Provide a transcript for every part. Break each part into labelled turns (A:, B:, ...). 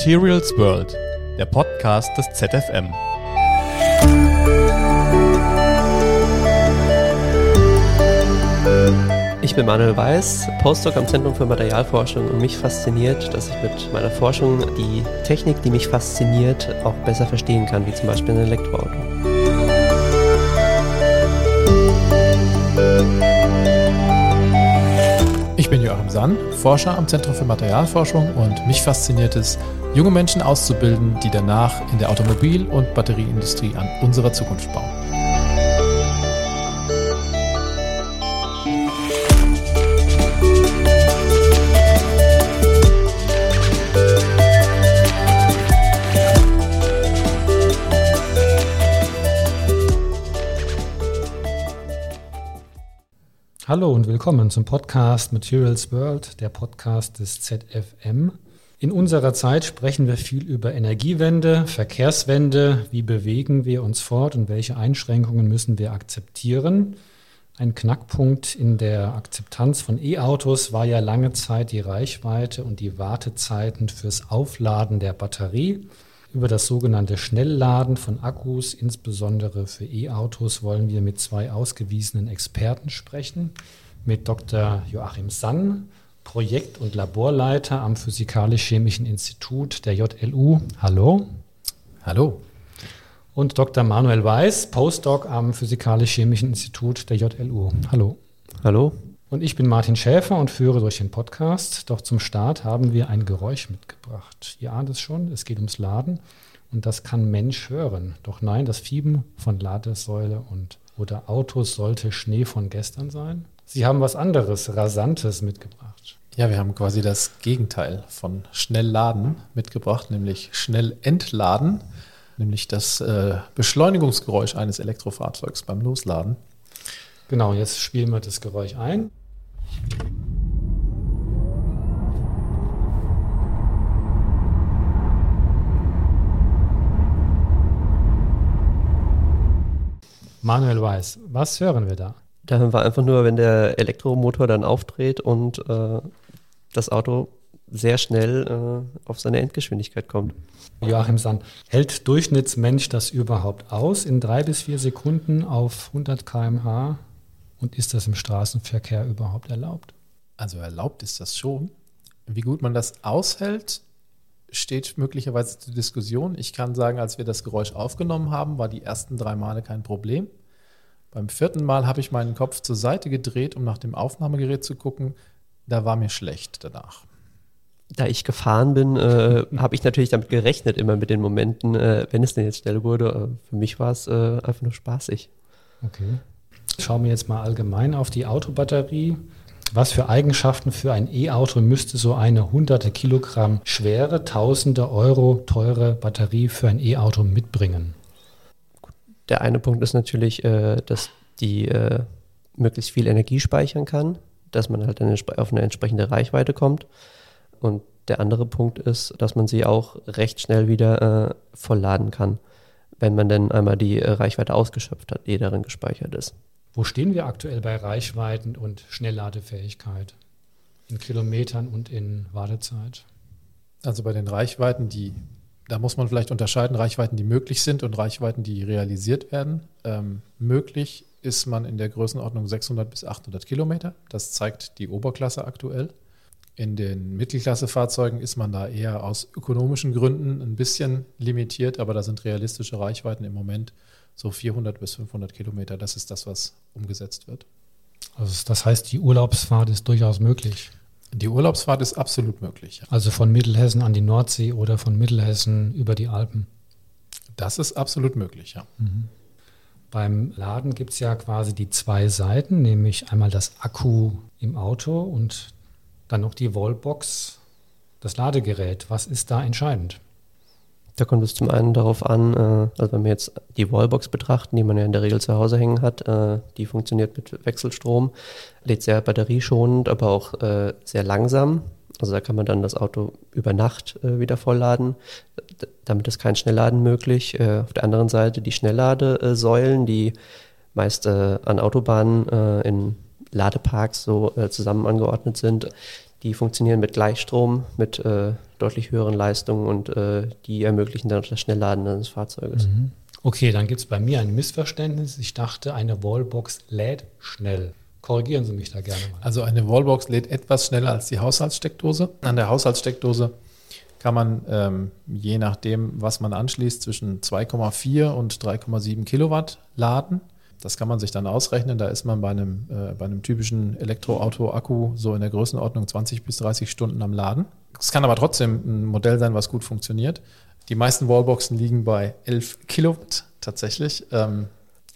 A: Materials World, der Podcast des ZFM.
B: Ich bin Manuel Weiß, Postdoc am Zentrum für Materialforschung und mich fasziniert, dass ich mit meiner Forschung die Technik, die mich fasziniert, auch besser verstehen kann, wie zum Beispiel ein Elektroauto.
C: Ich bin Joachim Sann, Forscher am Zentrum für Materialforschung und mich fasziniert es, junge Menschen auszubilden, die danach in der Automobil- und Batterieindustrie an unserer Zukunft bauen.
D: Hallo und willkommen zum Podcast Materials World, der Podcast des ZFM. In unserer Zeit sprechen wir viel über Energiewende, Verkehrswende, wie bewegen wir uns fort und welche Einschränkungen müssen wir akzeptieren. Ein Knackpunkt in der Akzeptanz von E-Autos war ja lange Zeit die Reichweite und die Wartezeiten fürs Aufladen der Batterie. Über das sogenannte Schnellladen von Akkus, insbesondere für E-Autos, wollen wir mit zwei ausgewiesenen Experten sprechen. Mit Dr. Joachim Sann, Projekt- und Laborleiter am Physikalisch-Chemischen Institut der JLU. Hallo.
C: Hallo.
D: Und Dr. Manuel Weiß, Postdoc am Physikalisch-Chemischen Institut der JLU. Hallo.
B: Hallo.
D: Und ich bin Martin Schäfer und führe durch den Podcast. Doch zum Start haben wir ein Geräusch mitgebracht. Ihr ahnt es schon, es geht ums Laden und das kann Mensch hören. Doch nein, das Fieben von Ladesäule und oder Autos sollte Schnee von gestern sein. Sie haben was anderes, Rasantes mitgebracht.
C: Ja, wir haben quasi das Gegenteil von schnell laden mitgebracht, nämlich schnell entladen, nämlich das äh, Beschleunigungsgeräusch eines Elektrofahrzeugs beim Losladen.
D: Genau, jetzt spielen wir das Geräusch ein. Manuel Weiß, was hören wir da?
B: Da hören wir einfach nur, wenn der Elektromotor dann aufdreht und äh, das Auto sehr schnell äh, auf seine Endgeschwindigkeit kommt.
D: Joachim Sand, hält Durchschnittsmensch das überhaupt aus in drei bis vier Sekunden auf 100 km/h? Und ist das im Straßenverkehr überhaupt erlaubt?
C: Also erlaubt ist das schon. Wie gut man das aushält, steht möglicherweise zur Diskussion. Ich kann sagen, als wir das Geräusch aufgenommen haben, war die ersten drei Male kein Problem. Beim vierten Mal habe ich meinen Kopf zur Seite gedreht, um nach dem Aufnahmegerät zu gucken. Da war mir schlecht danach.
B: Da ich gefahren bin, äh, habe ich natürlich damit gerechnet, immer mit den Momenten, äh, wenn es denn jetzt schnell wurde. Für mich war es äh, einfach nur spaßig.
D: Okay. Schauen wir jetzt mal allgemein auf die Autobatterie. Was für Eigenschaften für ein E-Auto müsste so eine hunderte Kilogramm schwere, tausende Euro teure Batterie für ein E-Auto mitbringen?
B: Der eine Punkt ist natürlich, äh, dass die äh, möglichst viel Energie speichern kann, dass man halt eine, auf eine entsprechende Reichweite kommt. Und der andere Punkt ist, dass man sie auch recht schnell wieder äh, vollladen kann, wenn man denn einmal die äh, Reichweite ausgeschöpft hat, die darin gespeichert ist.
D: Wo stehen wir aktuell bei Reichweiten und Schnellladefähigkeit? In Kilometern und in Wartezeit?
C: Also bei den Reichweiten, die, da muss man vielleicht unterscheiden, Reichweiten, die möglich sind und Reichweiten, die realisiert werden. Ähm, möglich ist man in der Größenordnung 600 bis 800 Kilometer. Das zeigt die Oberklasse aktuell. In den Mittelklassefahrzeugen ist man da eher aus ökonomischen Gründen ein bisschen limitiert, aber da sind realistische Reichweiten im Moment so 400 bis 500 Kilometer. Das ist das, was umgesetzt wird.
D: Also das heißt, die Urlaubsfahrt ist durchaus möglich.
C: Die Urlaubsfahrt ist absolut möglich.
D: Also von Mittelhessen an die Nordsee oder von Mittelhessen über die Alpen.
C: Das ist absolut möglich, ja.
D: Mhm. Beim Laden gibt es ja quasi die zwei Seiten, nämlich einmal das Akku im Auto und dann noch die Wallbox, das Ladegerät. Was ist da entscheidend?
B: Da kommt es zum einen darauf an, äh, also wenn wir jetzt die Wallbox betrachten, die man ja in der Regel zu Hause hängen hat, äh, die funktioniert mit Wechselstrom, lädt sehr batterieschonend, aber auch äh, sehr langsam. Also da kann man dann das Auto über Nacht wieder vollladen. Damit ist kein Schnellladen möglich. auf der anderen Seite die Schnellladesäulen, die meist an Autobahnen in Ladeparks so zusammen angeordnet sind, Die funktionieren mit Gleichstrom, mit äh, deutlich höheren Leistungen und äh, die ermöglichen dann das Schnellladen des Fahrzeuges.
D: Mhm. Okay, dann gibt es bei mir ein Missverständnis. Ich dachte, eine Wallbox lädt schnell. Korrigieren Sie mich da gerne mal.
C: Also eine Wallbox lädt etwas schneller als die Haushaltssteckdose. An der Haushaltssteckdose kann man ähm, je nachdem, was man anschließt, zwischen 2,4 und 3,7 Kilowatt laden. Das kann man sich dann ausrechnen. Da ist man bei einem, äh, bei einem typischen Elektroauto-Akku so in der Größenordnung 20 bis 30 Stunden am Laden. Es kann aber trotzdem ein Modell sein, was gut funktioniert. Die meisten Wallboxen liegen bei 11 Kilowatt tatsächlich. Ähm,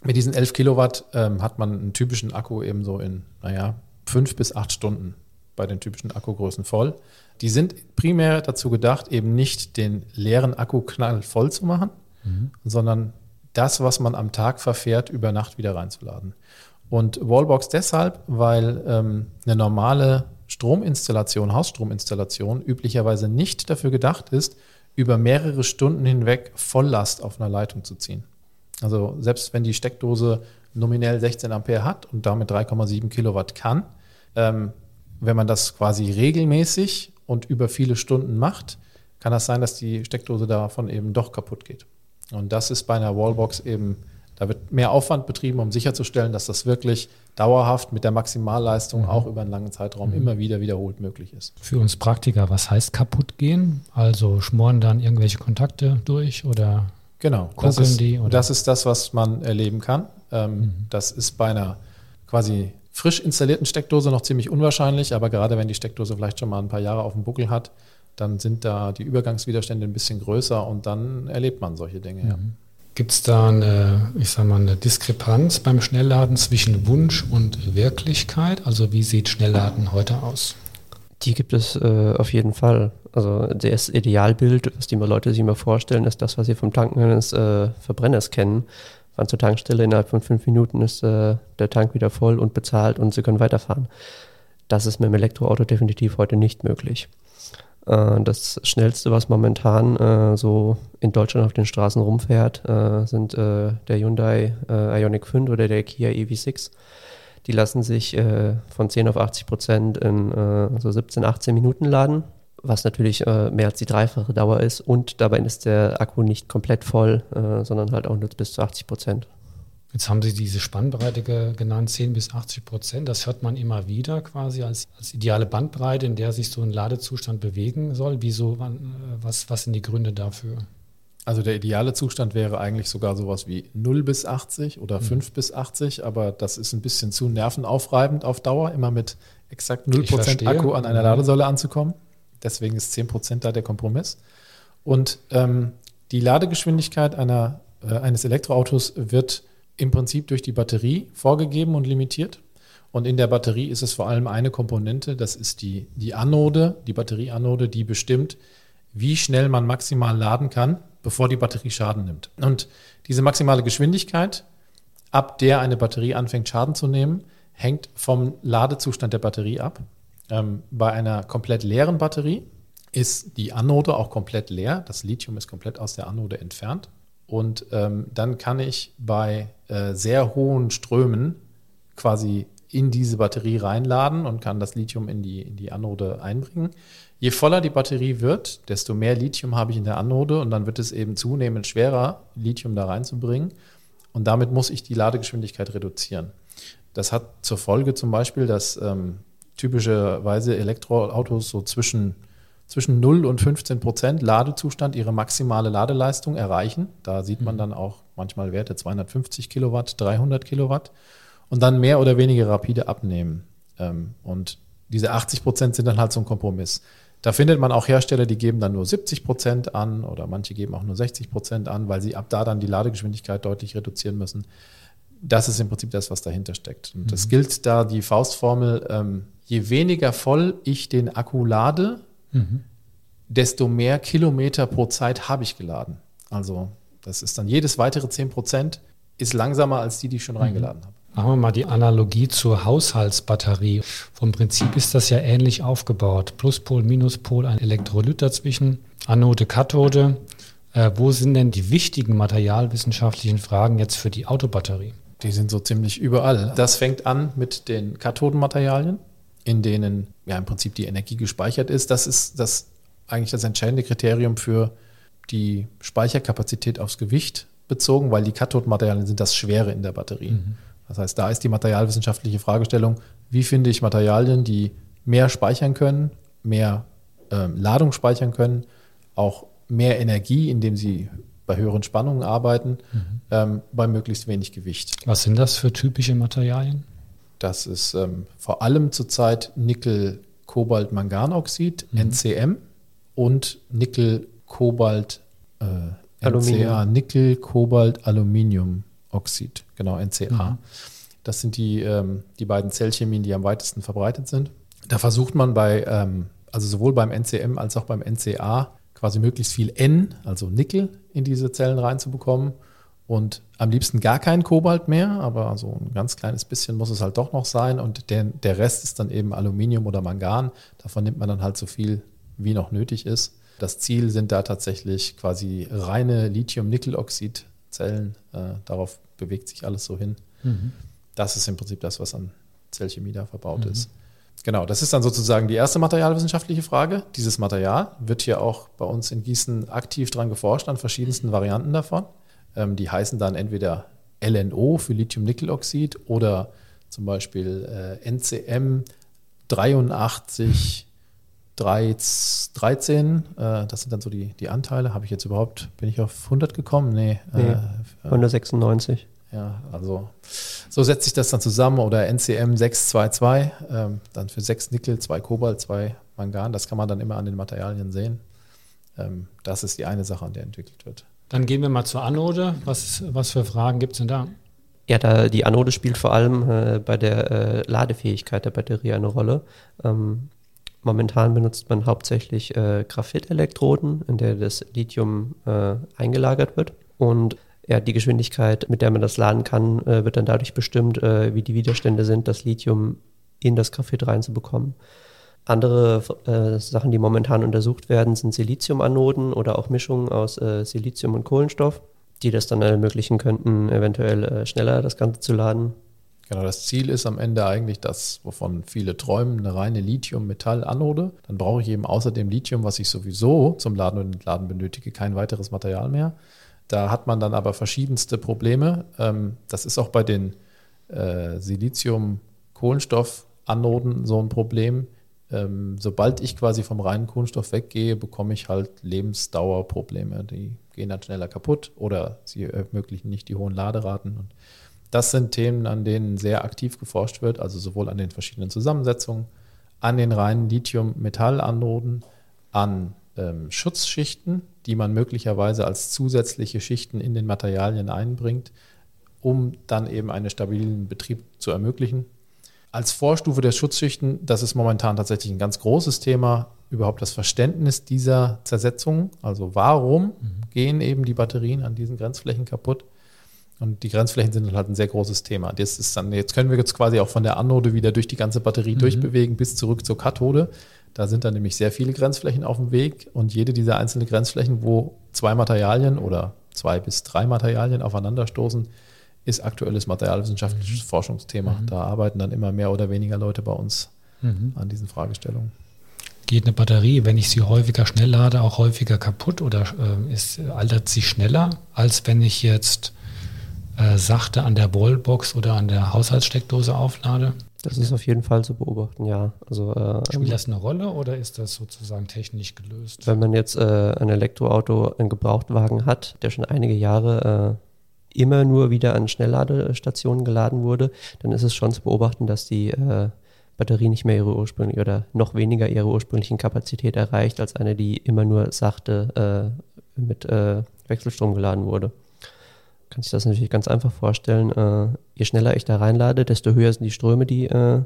C: mit diesen 11 Kilowatt ähm, hat man einen typischen Akku eben so in, naja, fünf bis acht Stunden bei den typischen Akkugrößen voll. Die sind primär dazu gedacht, eben nicht den leeren Akku knallvoll zu machen, mhm. sondern das, was man am Tag verfährt, über Nacht wieder reinzuladen. Und Wallbox deshalb, weil ähm, eine normale Strominstallation, Hausstrominstallation üblicherweise nicht dafür gedacht ist, über mehrere Stunden hinweg Volllast auf einer Leitung zu ziehen. Also selbst wenn die Steckdose nominell 16 Ampere hat und damit 3,7 Kilowatt kann, ähm, wenn man das quasi regelmäßig und über viele Stunden macht, kann das sein, dass die Steckdose davon eben doch kaputt geht. Und das ist bei einer Wallbox eben, da wird mehr Aufwand betrieben, um sicherzustellen, dass das wirklich dauerhaft mit der Maximalleistung mhm. auch über einen langen Zeitraum mhm. immer wieder wiederholt möglich ist.
D: Für uns Praktiker, was heißt kaputt gehen? Also schmoren dann irgendwelche Kontakte durch oder
C: genau, das ist, die? Oder? Das ist das, was man erleben kann. Ähm, mhm. Das ist bei einer quasi frisch installierten Steckdose noch ziemlich unwahrscheinlich, aber gerade wenn die Steckdose vielleicht schon mal ein paar Jahre auf dem Buckel hat, dann sind da die Übergangswiderstände ein bisschen größer und dann erlebt man solche Dinge. Mhm. Ja.
D: Gibt es da eine, ich sag mal, eine Diskrepanz beim Schnellladen zwischen Wunsch und Wirklichkeit? Also wie sieht Schnellladen heute aus?
B: Die gibt es äh, auf jeden Fall. Also das Idealbild, was die Leute sich immer vorstellen, ist das, was sie vom Tanken eines äh, Verbrenners kennen. Fahren zur Tankstelle, innerhalb von fünf Minuten ist äh, der Tank wieder voll und bezahlt und sie können weiterfahren. Das ist mit dem Elektroauto definitiv heute nicht möglich. Äh, das schnellste, was momentan äh, so in Deutschland auf den Straßen rumfährt, äh, sind der Hyundai Ioniq 5 oder der Kia EV6. Die lassen sich von 10 auf 80 Prozent in so 17, 18 Minuten laden, was natürlich mehr als die dreifache Dauer ist. Und dabei ist der Akku nicht komplett voll, sondern halt auch nur bis zu 80 Prozent.
D: Jetzt haben Sie diese Spannbreite ge genannt, 10 bis 80 Prozent. Das hört man immer wieder quasi als, als, ideale Bandbreite, in der sich so ein Ladezustand bewegen soll. Wieso, wann, was, was sind die Gründe dafür?
C: Also der ideale Zustand wäre eigentlich sogar sowas wie 0 bis 80 oder 5 mhm. bis 80, aber das ist ein bisschen zu nervenaufreibend auf Dauer, immer mit exakt 0 Prozent Akku an einer Ladesäule anzukommen. Deswegen ist 10 Prozent da der Kompromiss. Und ähm, die Ladegeschwindigkeit einer, äh, eines Elektroautos wird im Prinzip durch die Batterie vorgegeben und limitiert. Und in der Batterie ist es vor allem eine Komponente, das ist die, die Anode, die Batterieanode, die bestimmt, wie schnell man maximal laden kann, bevor die Batterie Schaden nimmt. Und diese maximale Geschwindigkeit, ab der eine Batterie anfängt Schaden zu nehmen, hängt vom Ladezustand der Batterie ab. Ähm, bei einer komplett leeren Batterie ist die Anode auch komplett leer. Das Lithium ist komplett aus der Anode entfernt. Und ähm, dann kann ich bei äh, sehr hohen Strömen quasi in diese Batterie reinladen und kann das Lithium in die, in die Anode einbringen. Je voller die Batterie wird, desto mehr Lithium habe ich in der Anode und dann wird es eben zunehmend schwerer, Lithium da reinzubringen. Und damit muss ich die Ladegeschwindigkeit reduzieren. Das hat zur Folge zum Beispiel, dass ähm, typischerweise Elektroautos so zwischen zwischen 0 und 15 Prozent Ladezustand ihre maximale Ladeleistung erreichen. Da sieht man mhm. dann auch manchmal Werte 250 Kilowatt, 300 Kilowatt und dann mehr oder weniger rapide abnehmen. Ähm, und diese 80 Prozent sind dann halt so ein Kompromiss. Da findet man auch Hersteller, die geben dann nur 70 Prozent an oder manche geben auch nur 60 Prozent an, weil sie ab da dann die Ladegeschwindigkeit deutlich reduzieren müssen. Das ist im Prinzip das, was dahinter steckt. Und das mhm. gilt da die Faustformel, ähm, je weniger voll ich den Akku lade, mhm. desto mehr Kilometer pro Zeit habe ich geladen. Also das ist dann jedes weitere 10 Prozent ist langsamer als die, die ich schon mhm. reingeladen habe.
D: Machen wir mal die Analogie zur Haushaltsbatterie. Vom Prinzip ist das ja ähnlich aufgebaut. Pluspol, Minuspol, ein Elektrolyt dazwischen, Anode, Kathode. Äh, wo sind denn die wichtigen materialwissenschaftlichen Fragen jetzt für die Autobatterie?
C: Die sind so ziemlich überall. Das fängt an mit den Kathodenmaterialien. In denen ja im Prinzip die Energie gespeichert ist. Das ist das eigentlich das entscheidende Kriterium für die Speicherkapazität aufs Gewicht bezogen, weil die Kathodenmaterialien sind das Schwere in der Batterie. Mhm. Das heißt, da ist die materialwissenschaftliche Fragestellung, wie finde ich Materialien, die mehr speichern können, mehr ähm, Ladung speichern können, auch mehr Energie, indem sie bei höheren Spannungen arbeiten, mhm. ähm, bei möglichst wenig Gewicht.
D: Was sind das für typische Materialien?
C: Das ist ähm, vor allem zurzeit Nickel-Kobalt-Manganoxid, mhm. NCM, und Nickel-Kobalt, äh, NCA, Nickel-Kobalt-Aluminiumoxid, genau, NCA. Mhm. Das sind die, ähm, die beiden Zellchemien, die am weitesten verbreitet sind. Da versucht man bei, ähm, also sowohl beim NCM als auch beim NCA quasi möglichst viel N, also Nickel, in diese Zellen reinzubekommen. Und am liebsten gar kein Kobalt mehr, aber so ein ganz kleines bisschen muss es halt doch noch sein. Und der, der Rest ist dann eben Aluminium oder Mangan. Davon nimmt man dann halt so viel, wie noch nötig ist. Das Ziel sind da tatsächlich quasi reine Lithium-Nickel-Oxid-Zellen. Äh, darauf bewegt sich alles so hin. Mhm. Das ist im Prinzip das, was an Zellchemie da verbaut mhm. ist. Genau, das ist dann sozusagen die erste materialwissenschaftliche Frage. Dieses Material wird hier auch bei uns in Gießen aktiv dran geforscht, an verschiedensten Varianten davon. Ähm, die heißen dann entweder LNO für Lithium-Nickel-Oxid oder zum Beispiel äh, NCM 83 13. Äh, das sind dann so die, die Anteile. Habe ich jetzt überhaupt, bin ich auf 100 gekommen? Nee.
B: nee äh, 196.
C: Ja, also so setzt sich das dann zusammen oder NCM 622, ähm, dann für 6 Nickel, 2 Kobalt, 2 Mangan. Das kann man dann immer an den Materialien sehen. Ähm, das ist die eine Sache, an der entwickelt wird.
D: Dann gehen wir mal zur Anode. Was, was für Fragen gibt es denn da?
B: Ja, da die Anode spielt vor allem äh, bei der äh, Ladefähigkeit der Batterie eine Rolle. Ähm, momentan benutzt man hauptsächlich äh, Graphitelektroden, in der das Lithium äh, eingelagert wird. Und ja, die Geschwindigkeit, mit der man das laden kann, äh, wird dann dadurch bestimmt, äh, wie die Widerstände sind, das Lithium in das Graphit reinzubekommen. Andere äh, Sachen, die momentan untersucht werden, sind Siliziumanoden oder auch Mischungen aus äh, Silizium und Kohlenstoff, die das dann ermöglichen könnten, eventuell äh, schneller das Ganze zu laden.
C: Genau, das Ziel ist am Ende eigentlich das, wovon viele träumen, eine reine Lithium-Metall-Anode. Dann brauche ich eben außer dem Lithium, was ich sowieso zum Laden und Entladen benötige, kein weiteres Material mehr. Da hat man dann aber verschiedenste Probleme. Ähm, das ist auch bei den äh, Silizium-Kohlenstoff-Anoden so ein Problem. Ähm, sobald ich quasi vom reinen Kohlenstoff weggehe, bekomme ich halt Lebensdauerprobleme. Die gehen dann schneller kaputt oder sie ermöglichen nicht die hohen Laderaten. Und das sind Themen, an denen sehr aktiv geforscht wird, also sowohl an den verschiedenen Zusammensetzungen, an den reinen Lithium-Metall-Anoden, an ähm, Schutzschichten, die man möglicherweise als zusätzliche Schichten in den Materialien einbringt, um dann eben einen stabilen Betrieb zu ermöglichen. Als Vorstufe der Schutzschichten, das ist momentan tatsächlich ein ganz großes Thema, überhaupt das Verständnis dieser Zersetzung. Also warum mhm. gehen eben die Batterien an diesen Grenzflächen kaputt? Und die Grenzflächen sind halt ein sehr großes Thema. Das ist dann, jetzt können wir jetzt quasi auch von der Anode wieder durch die ganze Batterie mhm. durchbewegen bis zurück zur Kathode. Da sind dann nämlich sehr viele Grenzflächen auf dem Weg und jede dieser einzelnen Grenzflächen, wo zwei Materialien oder zwei bis drei Materialien aufeinanderstoßen, ist aktuelles materialwissenschaftliches mhm. Forschungsthema. Mhm. Da arbeiten dann immer mehr oder weniger Leute bei uns mhm. an diesen Fragestellungen.
D: Geht eine Batterie, wenn ich sie häufiger schnell lade, auch häufiger kaputt oder äh, ist, altert sie schneller, als wenn ich jetzt äh, sachte an der Wallbox oder an der Haushaltssteckdose auflade?
B: Das ist auf jeden Fall zu beobachten, ja. Also,
D: äh, Spielt das eine Rolle oder ist das sozusagen technisch gelöst?
B: Wenn man jetzt äh, ein Elektroauto, einen Gebrauchtwagen hat, der schon einige Jahre äh, immer nur wieder an Schnellladestationen geladen wurde, dann ist es schon zu beobachten, dass die äh, Batterie nicht mehr ihre ursprüngliche oder noch weniger ihre ursprünglichen Kapazität erreicht, als eine, die immer nur sachte äh, mit äh, Wechselstrom geladen wurde kann sich das natürlich ganz einfach vorstellen. Äh, je schneller ich da reinlade, desto höher sind die Ströme, die äh,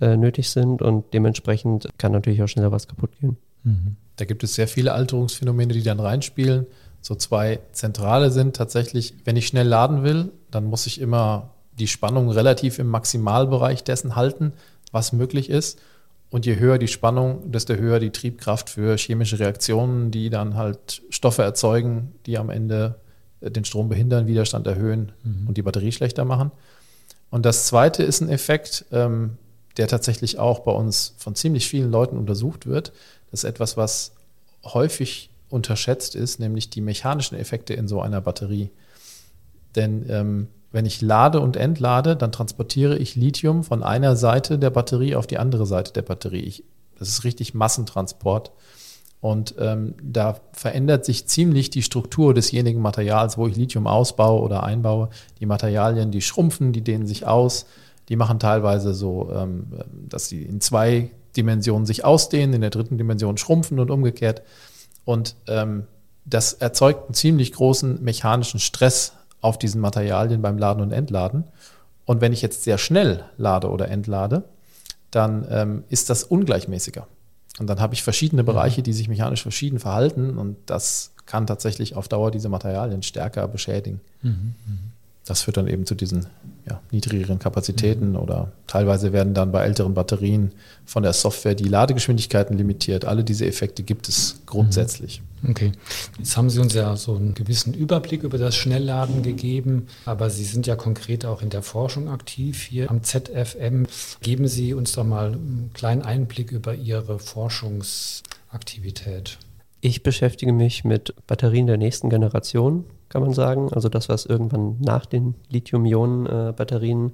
B: äh, nötig sind und dementsprechend kann natürlich auch schneller was kaputt gehen.
C: Mhm. Da gibt es sehr viele Alterungsphänomene, die dann reinspielen. So zwei zentrale sind tatsächlich, wenn ich schnell laden will, dann muss ich immer die Spannung relativ im Maximalbereich dessen halten, was möglich ist. Und je höher die Spannung, desto höher die Triebkraft für chemische Reaktionen, die dann halt Stoffe erzeugen, die am Ende den Strom behindern, Widerstand erhöhen mhm. und die Batterie schlechter machen. Und das zweite ist ein Effekt, ähm, der tatsächlich auch bei uns von ziemlich vielen Leuten untersucht wird. Das ist etwas, was häufig unterschätzt ist, nämlich die mechanischen Effekte in so einer Batterie. Denn ähm, wenn ich lade und entlade, dann transportiere ich Lithium von einer Seite der Batterie auf die andere Seite der Batterie. Ich, das ist richtig Massentransport. Und ähm, da verändert sich ziemlich die Struktur desjenigen Materials, wo ich Lithium ausbaue oder einbaue. Die Materialien, die schrumpfen, die dehnen sich aus. Die machen teilweise so, ähm, dass sie in zwei Dimensionen sich ausdehnen, in der dritten Dimension schrumpfen und umgekehrt. Und ähm, das erzeugt einen ziemlich großen mechanischen Stress auf diesen Materialien beim Laden und Entladen. Und wenn ich jetzt sehr schnell lade oder entlade, dann ähm, ist das ungleichmäßiger. Und dann habe ich verschiedene mhm. Bereiche, die sich mechanisch verschieden verhalten und das kann tatsächlich auf Dauer diese Materialien stärker beschädigen. Mhm. mhm. Das führt dann eben zu diesen ja, niedrigeren Kapazitäten mhm. oder teilweise werden dann bei älteren Batterien von der Software die Ladegeschwindigkeiten limitiert. Alle diese Effekte gibt es grundsätzlich.
D: Mhm. Okay, jetzt haben Sie uns ja so einen gewissen Überblick über das Schnellladen gegeben, aber Sie sind ja konkret auch in der Forschung aktiv hier am ZFM. Geben Sie uns doch mal einen kleinen Einblick über Ihre Forschungsaktivität.
B: Ich beschäftige mich mit Batterien der nächsten Generation, kann man sagen. Also das, was irgendwann nach den Lithium-Ionen-Batterien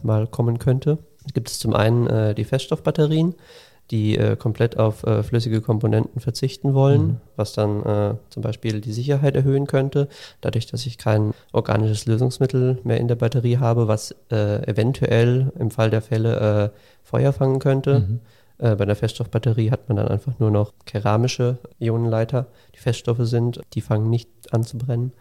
B: mal kommen könnte. Da gibt es zum einen äh, die Feststoffbatterien, die äh, komplett auf äh, flüssige Komponenten verzichten wollen, mhm. was dann äh, zum Beispiel die Sicherheit erhöhen könnte, dadurch, dass ich kein organisches Lösungsmittel mehr in der Batterie habe, was äh, eventuell im Fall der Fälle äh, Feuer fangen könnte. Mhm. Äh, bei einer Feststoffbatterie hat man dann einfach nur noch keramische Ionenleiter, die Feststoffe sind, die fangen nicht an zu brennen.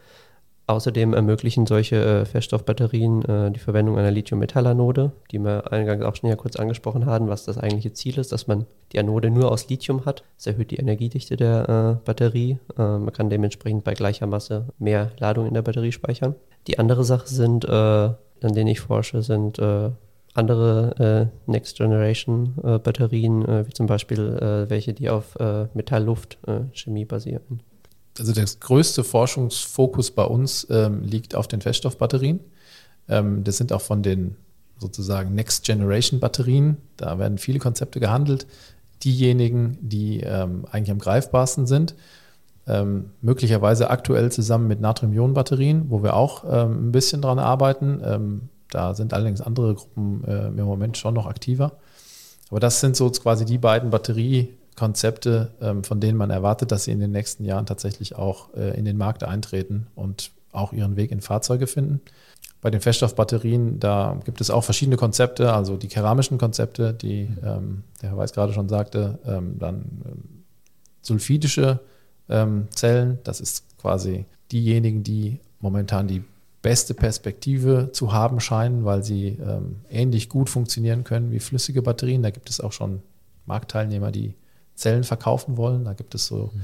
B: Außerdem ermöglichen solche äh, Feststoffbatterien äh, die Verwendung einer Lithium-Metall-Anode, die wir eingangs auch schon ja kurz angesprochen haben, was das eigentliche Ziel ist, dass man die Anode nur aus Lithium hat. Das erhöht die Energiedichte der äh, Batterie. Äh, man kann dementsprechend bei gleicher Masse mehr Ladung in der Batterie speichern. Die andere Sache sind, äh, an denen ich forsche, sind äh, andere Next Generation Batterien, wie zum Beispiel welche, die auf Metall-Luft-Chemie basieren
C: also der größte Forschungsfokus bei uns ähm, liegt auf den Feststoffbatterien. Ähm, das sind auch von den sozusagen Next Generation Batterien. Da werden viele Konzepte gehandelt. Diejenigen, die ähm, eigentlich am greifbarsten sind, ähm, möglicherweise aktuell zusammen mit Natrium-Ionen-Batterien, wo wir auch ähm, ein bisschen dran arbeiten. Da sind allerdings andere Gruppen äh, im Moment schon noch aktiver. Aber das sind so quasi die beiden Batterie- Konzepte, ähm, von denen man erwartet, dass sie in den nächsten Jahren tatsächlich auch äh, in den Markt eintreten und auch ihren Weg in Fahrzeuge finden. Bei den Feststoffbatterien, da gibt es auch verschiedene Konzepte, also die keramischen Konzepte, die ähm, der Herr Weiß gerade schon sagte, ähm, dann ähm, sulfidische ähm, Zellen, das ist quasi diejenigen, die momentan die beste Perspektive zu haben scheinen, weil sie ähm, ähnlich gut funktionieren können wie flüssige Batterien. Da gibt es auch schon Marktteilnehmer, die Zellen verkaufen wollen. Da gibt es so mhm.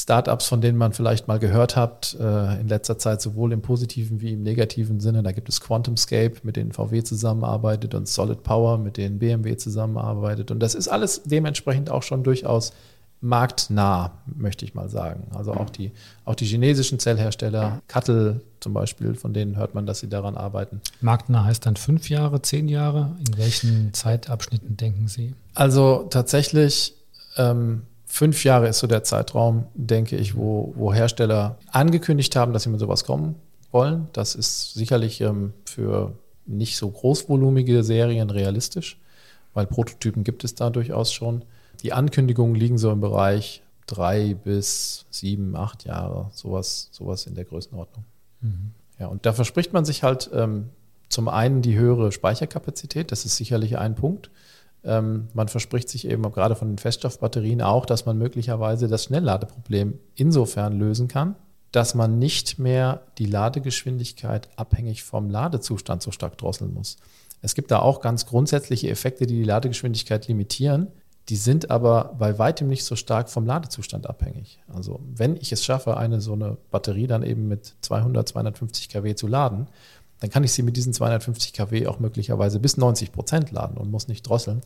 C: Startups, von denen man vielleicht mal gehört hat, äh, in letzter Zeit sowohl im positiven wie im negativen Sinne. Da gibt es QuantumScape, mit denen VW zusammenarbeitet und Solid Power, mit denen BMW zusammenarbeitet. Und das ist alles dementsprechend auch schon durchaus marktnah, möchte ich mal sagen. Also auch die, auch die chinesischen Zellhersteller, Kattel zum Beispiel, von denen hört man, dass sie daran arbeiten.
D: Marktnah heißt dann fünf Jahre, zehn Jahre? In welchen Zeitabschnitten denken Sie?
C: Also tatsächlich ähm, fünf Jahre ist so der Zeitraum, denke ich, wo, wo Hersteller angekündigt haben, dass sie mit sowas kommen wollen. Das ist sicherlich ähm, für nicht so großvolumige Serien realistisch, weil Prototypen gibt es da durchaus schon. Die Ankündigungen liegen so im Bereich drei bis sieben, acht Jahre, sowas, sowas in der Größenordnung. Mhm. Ja, und da verspricht man sich halt ähm, zum einen die höhere Speicherkapazität, das ist sicherlich ein Punkt. Ähm, man verspricht sich eben gerade von den Feststoffbatterien auch, dass man möglicherweise das Schnellladeproblem insofern lösen kann, dass man nicht mehr die Ladegeschwindigkeit abhängig vom Ladezustand so stark drosseln muss. Es gibt da auch ganz grundsätzliche Effekte, die die Ladegeschwindigkeit limitieren. Die sind aber bei weitem nicht so stark vom Ladezustand abhängig. Also wenn ich es schaffe, eine so eine Batterie dann eben mit 200, 250 kW zu laden, dann kann ich sie mit diesen 250 kW auch möglicherweise bis 90 Prozent laden und muss nicht drosseln.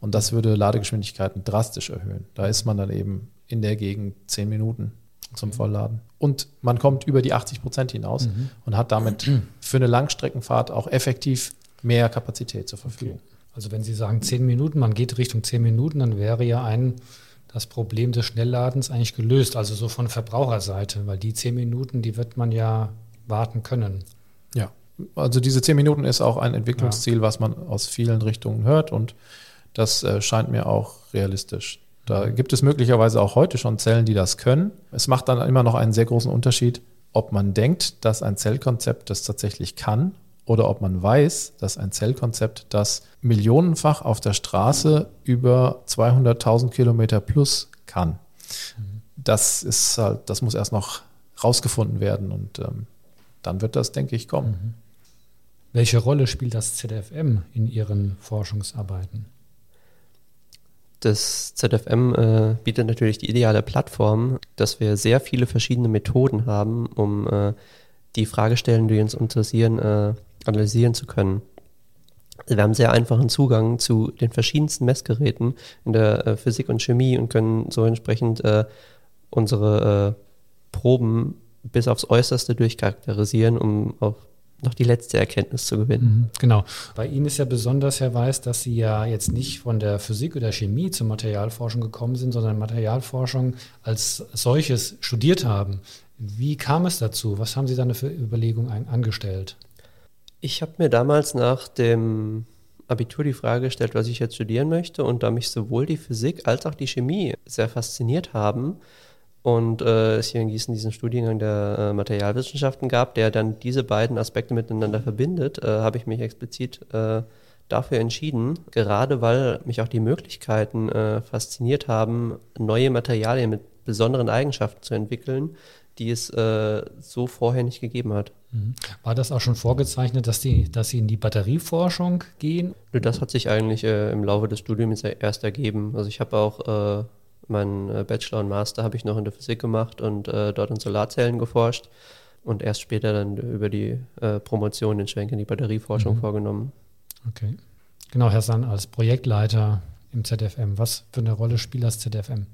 C: Und das würde Ladegeschwindigkeiten drastisch erhöhen. Da ist man dann eben in der Gegend 10 Minuten zum Vollladen. Und man kommt über die 80 Prozent hinaus mhm. und hat damit für eine Langstreckenfahrt auch effektiv mehr Kapazität zur Verfügung.
D: Okay. Also wenn Sie sagen zehn Minuten, man geht Richtung zehn Minuten, dann wäre ja ein das Problem des Schnellladens eigentlich gelöst, also so von Verbraucherseite, weil die zehn Minuten, die wird man ja warten können.
C: Ja, also diese zehn Minuten ist auch ein Entwicklungsziel, ja. was man aus vielen Richtungen hört und das äh, scheint mir auch realistisch. Da gibt es möglicherweise auch heute schon Zellen, die das können. Es macht dann immer noch einen sehr großen Unterschied, ob man denkt, dass ein Zellkonzept das tatsächlich kann oder ob man weiß, dass ein Zellkonzept das millionenfach auf der Straße über 200.000 Kilometer plus kann. Das ist halt, das muss erst noch rausgefunden werden und ähm, dann wird das, denke ich, kommen. Mhm.
D: Welche Rolle spielt das ZFM in Ihren Forschungsarbeiten?
B: Das ZFM äh, bietet natürlich die ideale Plattform, dass wir sehr viele verschiedene Methoden haben, um äh, die Fragestellungen, die uns interessieren, äh, analysieren zu können. Wir haben sehr einfachen Zugang zu den verschiedensten Messgeräten in der äh, Physik und Chemie und können so entsprechend äh, unsere äh, Proben bis aufs Äußerste durchcharakterisieren, um auch noch die letzte Erkenntnis zu gewinnen. Mhm,
D: genau. Bei Ihnen ist ja besonders, Herr Weiß, dass Sie ja jetzt nicht von der Physik oder Chemie zur Materialforschung gekommen sind, sondern Materialforschung als solches studiert haben. Wie kam es dazu? Was haben Sie dann für Überlegungen angestellt?
B: Ich habe mir damals nach dem Abitur die Frage gestellt, was ich jetzt studieren möchte. Und da mich sowohl die Physik als auch die Chemie sehr fasziniert haben und äh, es hier in Gießen diesen Studiengang der äh, Materialwissenschaften gab, der dann diese beiden Aspekte miteinander verbindet, äh, habe ich mich explizit äh, dafür entschieden, gerade weil mich auch die Möglichkeiten äh, fasziniert haben, neue Materialien mit besonderen Eigenschaften zu entwickeln, die es äh, so vorher nicht gegeben hat.
D: Mhm. War das auch schon vorgezeichnet, dass, die, dass Sie in die Batterieforschung gehen?
B: Das hat sich eigentlich äh, im Laufe des Studiums erst ergeben. Also ich habe auch äh, meinen äh, Bachelor und Master habe ich noch in der Physik gemacht und äh, dort in Solarzellen geforscht und erst später dann über die äh, Promotion den Schwenk in die Batterieforschung mhm. vorgenommen.
D: Okay. Genau, Herr San, als Projektleiter im ZFM, was für eine Rolle spielt das ZFM?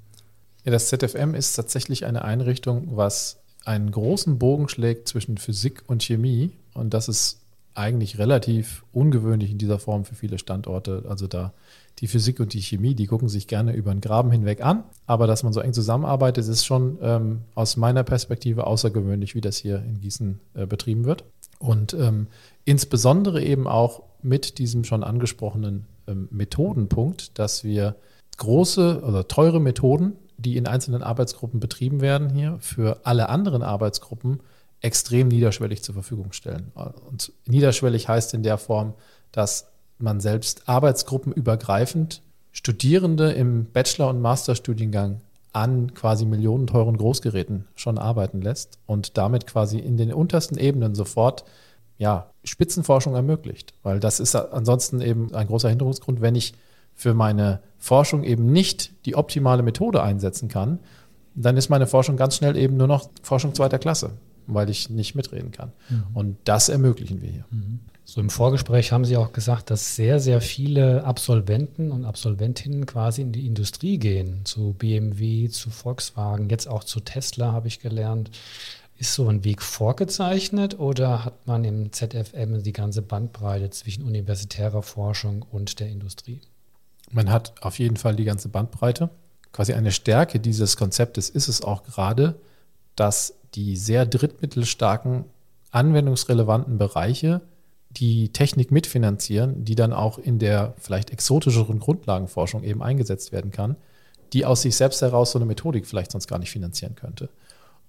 C: Ja, das ZFM ist tatsächlich eine Einrichtung, was einen großen Bogen schlägt zwischen Physik und Chemie. Und das ist eigentlich relativ ungewöhnlich in dieser Form für viele Standorte. Also da die Physik und die Chemie, die gucken sich gerne über den Graben hinweg an. Aber dass man so eng zusammenarbeitet, ist schon ähm, aus meiner Perspektive außergewöhnlich, wie das hier in Gießen äh, betrieben wird. Und ähm, insbesondere eben auch mit diesem schon angesprochenen ähm, Methodenpunkt, dass wir große oder teure Methoden die in einzelnen Arbeitsgruppen betrieben werden hier, für alle anderen Arbeitsgruppen extrem niederschwellig zur Verfügung stellen. Und niederschwellig heißt in der Form, dass man selbst arbeitsgruppenübergreifend Studierende im Bachelor- und Masterstudiengang an quasi millionenteuren Großgeräten schon arbeiten lässt und damit quasi in den untersten Ebenen sofort ja, Spitzenforschung ermöglicht. Weil das ist ansonsten eben ein großer Hinderungsgrund, wenn ich für meine Forschung eben nicht die optimale Methode einsetzen kann, dann ist meine Forschung ganz schnell eben nur noch Forschung zweiter Klasse, weil ich nicht mitreden kann. Mhm. Und das ermöglichen wir hier. Mhm.
D: So im Vorgespräch haben Sie auch gesagt, dass sehr, sehr viele Absolventen und Absolventinnen quasi in die Industrie gehen, zu BMW, zu Volkswagen, jetzt auch zu Tesla habe ich gelernt. Ist so ein Weg vorgezeichnet oder hat man im ZFM die ganze Bandbreite zwischen universitärer Forschung und der Industrie?
C: Man hat auf jeden Fall die ganze Bandbreite. Quasi eine Stärke dieses Konzeptes ist es auch gerade, dass die sehr drittmittelstarken, anwendungsrelevanten Bereiche die Technik mitfinanzieren, die dann auch in der vielleicht exotischeren Grundlagenforschung eben eingesetzt werden kann, die aus sich selbst heraus so eine Methodik vielleicht sonst gar nicht finanzieren könnte.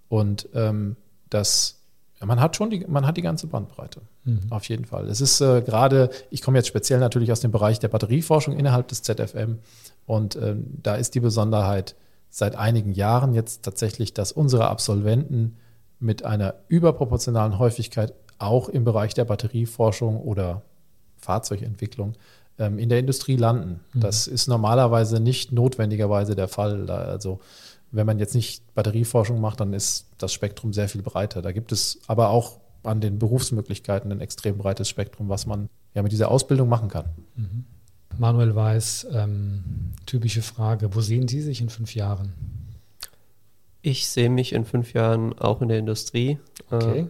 C: Und ähm, das man hat schon die, man hat die ganze Bandbreite. Mhm. Auf jeden Fall. Es ist äh, gerade, ich komme jetzt speziell natürlich aus dem Bereich der Batterieforschung innerhalb des ZFM und ähm, da ist die Besonderheit seit einigen Jahren jetzt tatsächlich, dass unsere Absolventen mit einer überproportionalen Häufigkeit auch im Bereich der Batterieforschung oder Fahrzeugentwicklung ähm, in der Industrie landen. Mhm. Das ist normalerweise nicht notwendigerweise der Fall. Also wenn man jetzt nicht Batterieforschung macht, dann ist das Spektrum sehr viel breiter. Da gibt es aber auch an den Berufsmöglichkeiten ein extrem breites Spektrum, was man ja mit dieser Ausbildung machen kann. Mhm.
D: Manuel Weiß, ähm, typische Frage, wo sehen Sie sich in fünf Jahren?
B: Ich sehe mich in fünf Jahren auch in der Industrie. Okay. Äh,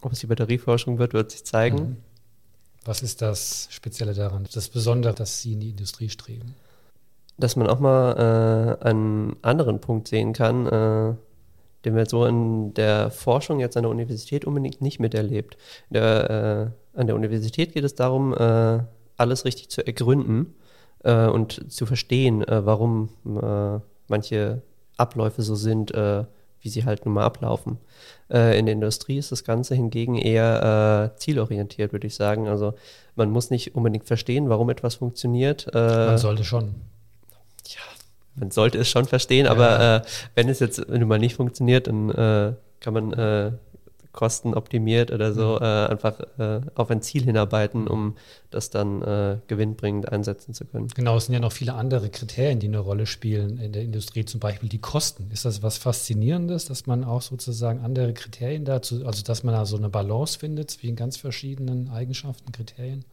B: ob es die Batterieforschung wird, wird sich zeigen. Mhm.
D: Was ist das Spezielle daran, das Besondere, dass Sie in die Industrie streben?
B: Dass man auch mal äh, einen anderen Punkt sehen kann, äh, den wir so in der Forschung jetzt an der Universität unbedingt nicht miterlebt. Der, äh, an der Universität geht es darum, äh, alles richtig zu ergründen äh, und zu verstehen, äh, warum manche Abläufe so sind, wie sie halt nun mal ablaufen. In der Industrie ist das Ganze hingegen eher zielorientiert, würde ich sagen. Also man muss nicht unbedingt verstehen, warum etwas funktioniert.
D: Man sollte schon.
B: Man sollte es schon verstehen, ja. aber äh, wenn es jetzt nun mal nicht funktioniert, dann äh, kann man äh, kostenoptimiert oder so, mhm. äh, einfach äh, auf ein Ziel hinarbeiten, um das dann äh, gewinnbringend einsetzen zu können.
D: Genau, es sind ja noch viele andere Kriterien, die eine Rolle spielen in der Industrie, zum Beispiel die Kosten. Ist das was Faszinierendes, dass man auch sozusagen andere Kriterien dazu, also dass man da so eine Balance findet zwischen ganz verschiedenen Eigenschaften, Kriterien?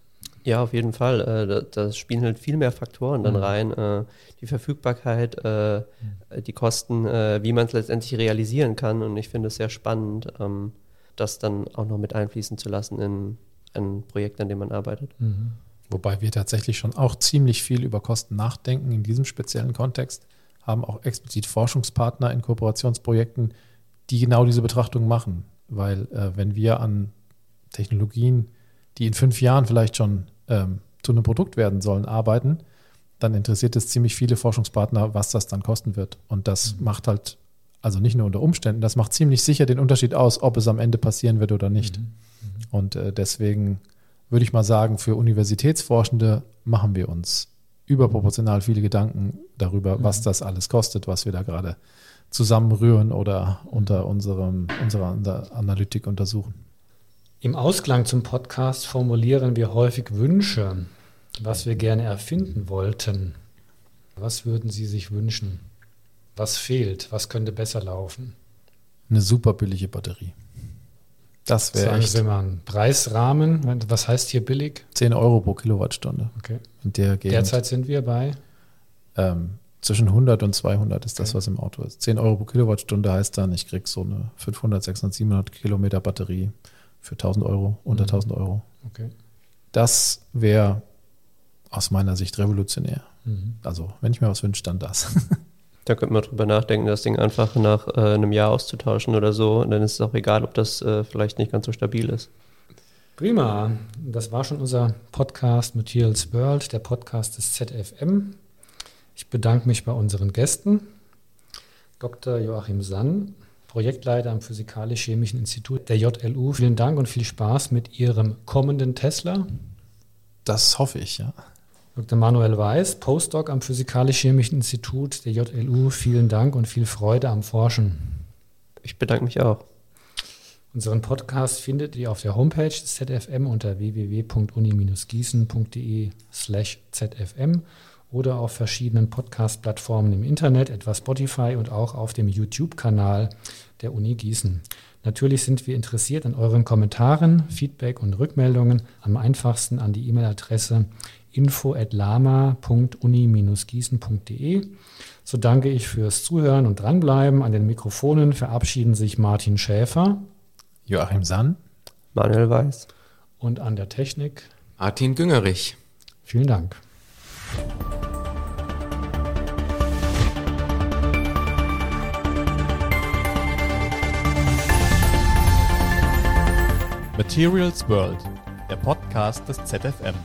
B: Ja, auf jeden Fall. Äh, da, da, spielen halt viel mehr Faktoren dann mhm. rein. Äh, die Verfügbarkeit, äh, mhm. die Kosten, wie man es letztendlich realisieren kann. Und ich finde es sehr spannend. Ähm, das dann auch noch mit einfließen zu lassen in ein Projekt, an dem man arbeitet.
C: Mhm. Wobei wir tatsächlich schon auch ziemlich viel über Kosten nachdenken in diesem speziellen Kontext, haben auch explizit Forschungspartner in Kooperationsprojekten, die genau diese Betrachtung machen. Weil äh, wenn wir an Technologien, die in fünf Jahren vielleicht schon ähm, zu einem Produkt werden sollen, arbeiten, dann interessiert es ziemlich viele Forschungspartner, was das dann kosten wird. Und das mhm. macht halt also nicht nur unter Umständen, das macht ziemlich sicher den Unterschied aus, ob es am Ende passieren wird oder nicht. Mhm. Mhm. Und äh, deswegen würde ich mal sagen, für Universitätsforschende machen wir uns überproportional viele Gedanken darüber, mhm. was das alles kostet, was wir da gerade zusammenrühren oder unter unserem, unserer Analytik untersuchen.
D: Im Ausklang zum Podcast formulieren wir häufig Wünsche, was wir gerne erfinden wollten. Was würden Sie sich wünschen? Was fehlt? Was könnte besser laufen?
C: Eine super billige Batterie.
D: Das wäre echt. Sie mal einen Preisrahmen. Was heißt hier billig?
C: 10 Euro pro Kilowattstunde.
D: Okay. Der. Derzeit sind wir bei?
C: Ähm, zwischen 100 und 200 ist okay. das, was im Auto ist. 10 Euro pro Kilowattstunde heißt dann, ich kriege so eine 500, 600, 700 Kilometer Batterie für 1000 Euro, unter mhm. 1000 Euro.
D: Okay.
C: Das wäre aus meiner Sicht revolutionär. Mhm. Also, wenn ich mir was wünsche, dann das.
B: Da könnte man drüber nachdenken, das Ding einfach nach äh, einem Jahr auszutauschen oder so. Und dann ist es auch egal, ob das äh, vielleicht nicht ganz so stabil ist.
D: Prima. Das war schon unser Podcast Materials World, der Podcast des ZFM. Ich bedanke mich bei unseren Gästen. Dr. Joachim Sann, Projektleiter am Physikalisch-Chemischen Institut der JLU. Vielen Dank und viel Spaß mit Ihrem kommenden Tesla.
C: Das hoffe ich, ja.
D: Dr. Manuel Weiß, Postdoc am Physikalisch-Chemischen Institut der JLU. Vielen Dank und viel Freude am Forschen.
B: Ich bedanke mich auch.
D: Unseren Podcast findet ihr auf der Homepage des ZFM unter www.uni-gießen.de slash ZFM oder auf verschiedenen Podcast-Plattformen im Internet, etwa Spotify und auch auf dem YouTube-Kanal der Uni Gießen. Natürlich sind wir interessiert an euren Kommentaren, Feedback und Rückmeldungen. Am einfachsten an die E-Mail-Adresse info@lama.uni-gießen.de. So danke ich fürs Zuhören und dranbleiben. An den Mikrofonen verabschieden sich Martin Schäfer,
C: Joachim Sann,
B: Manuel Weiß
D: und an der Technik
A: Martin Güngerich.
D: Vielen Dank.
A: Materials World, der Podcast des ZFM.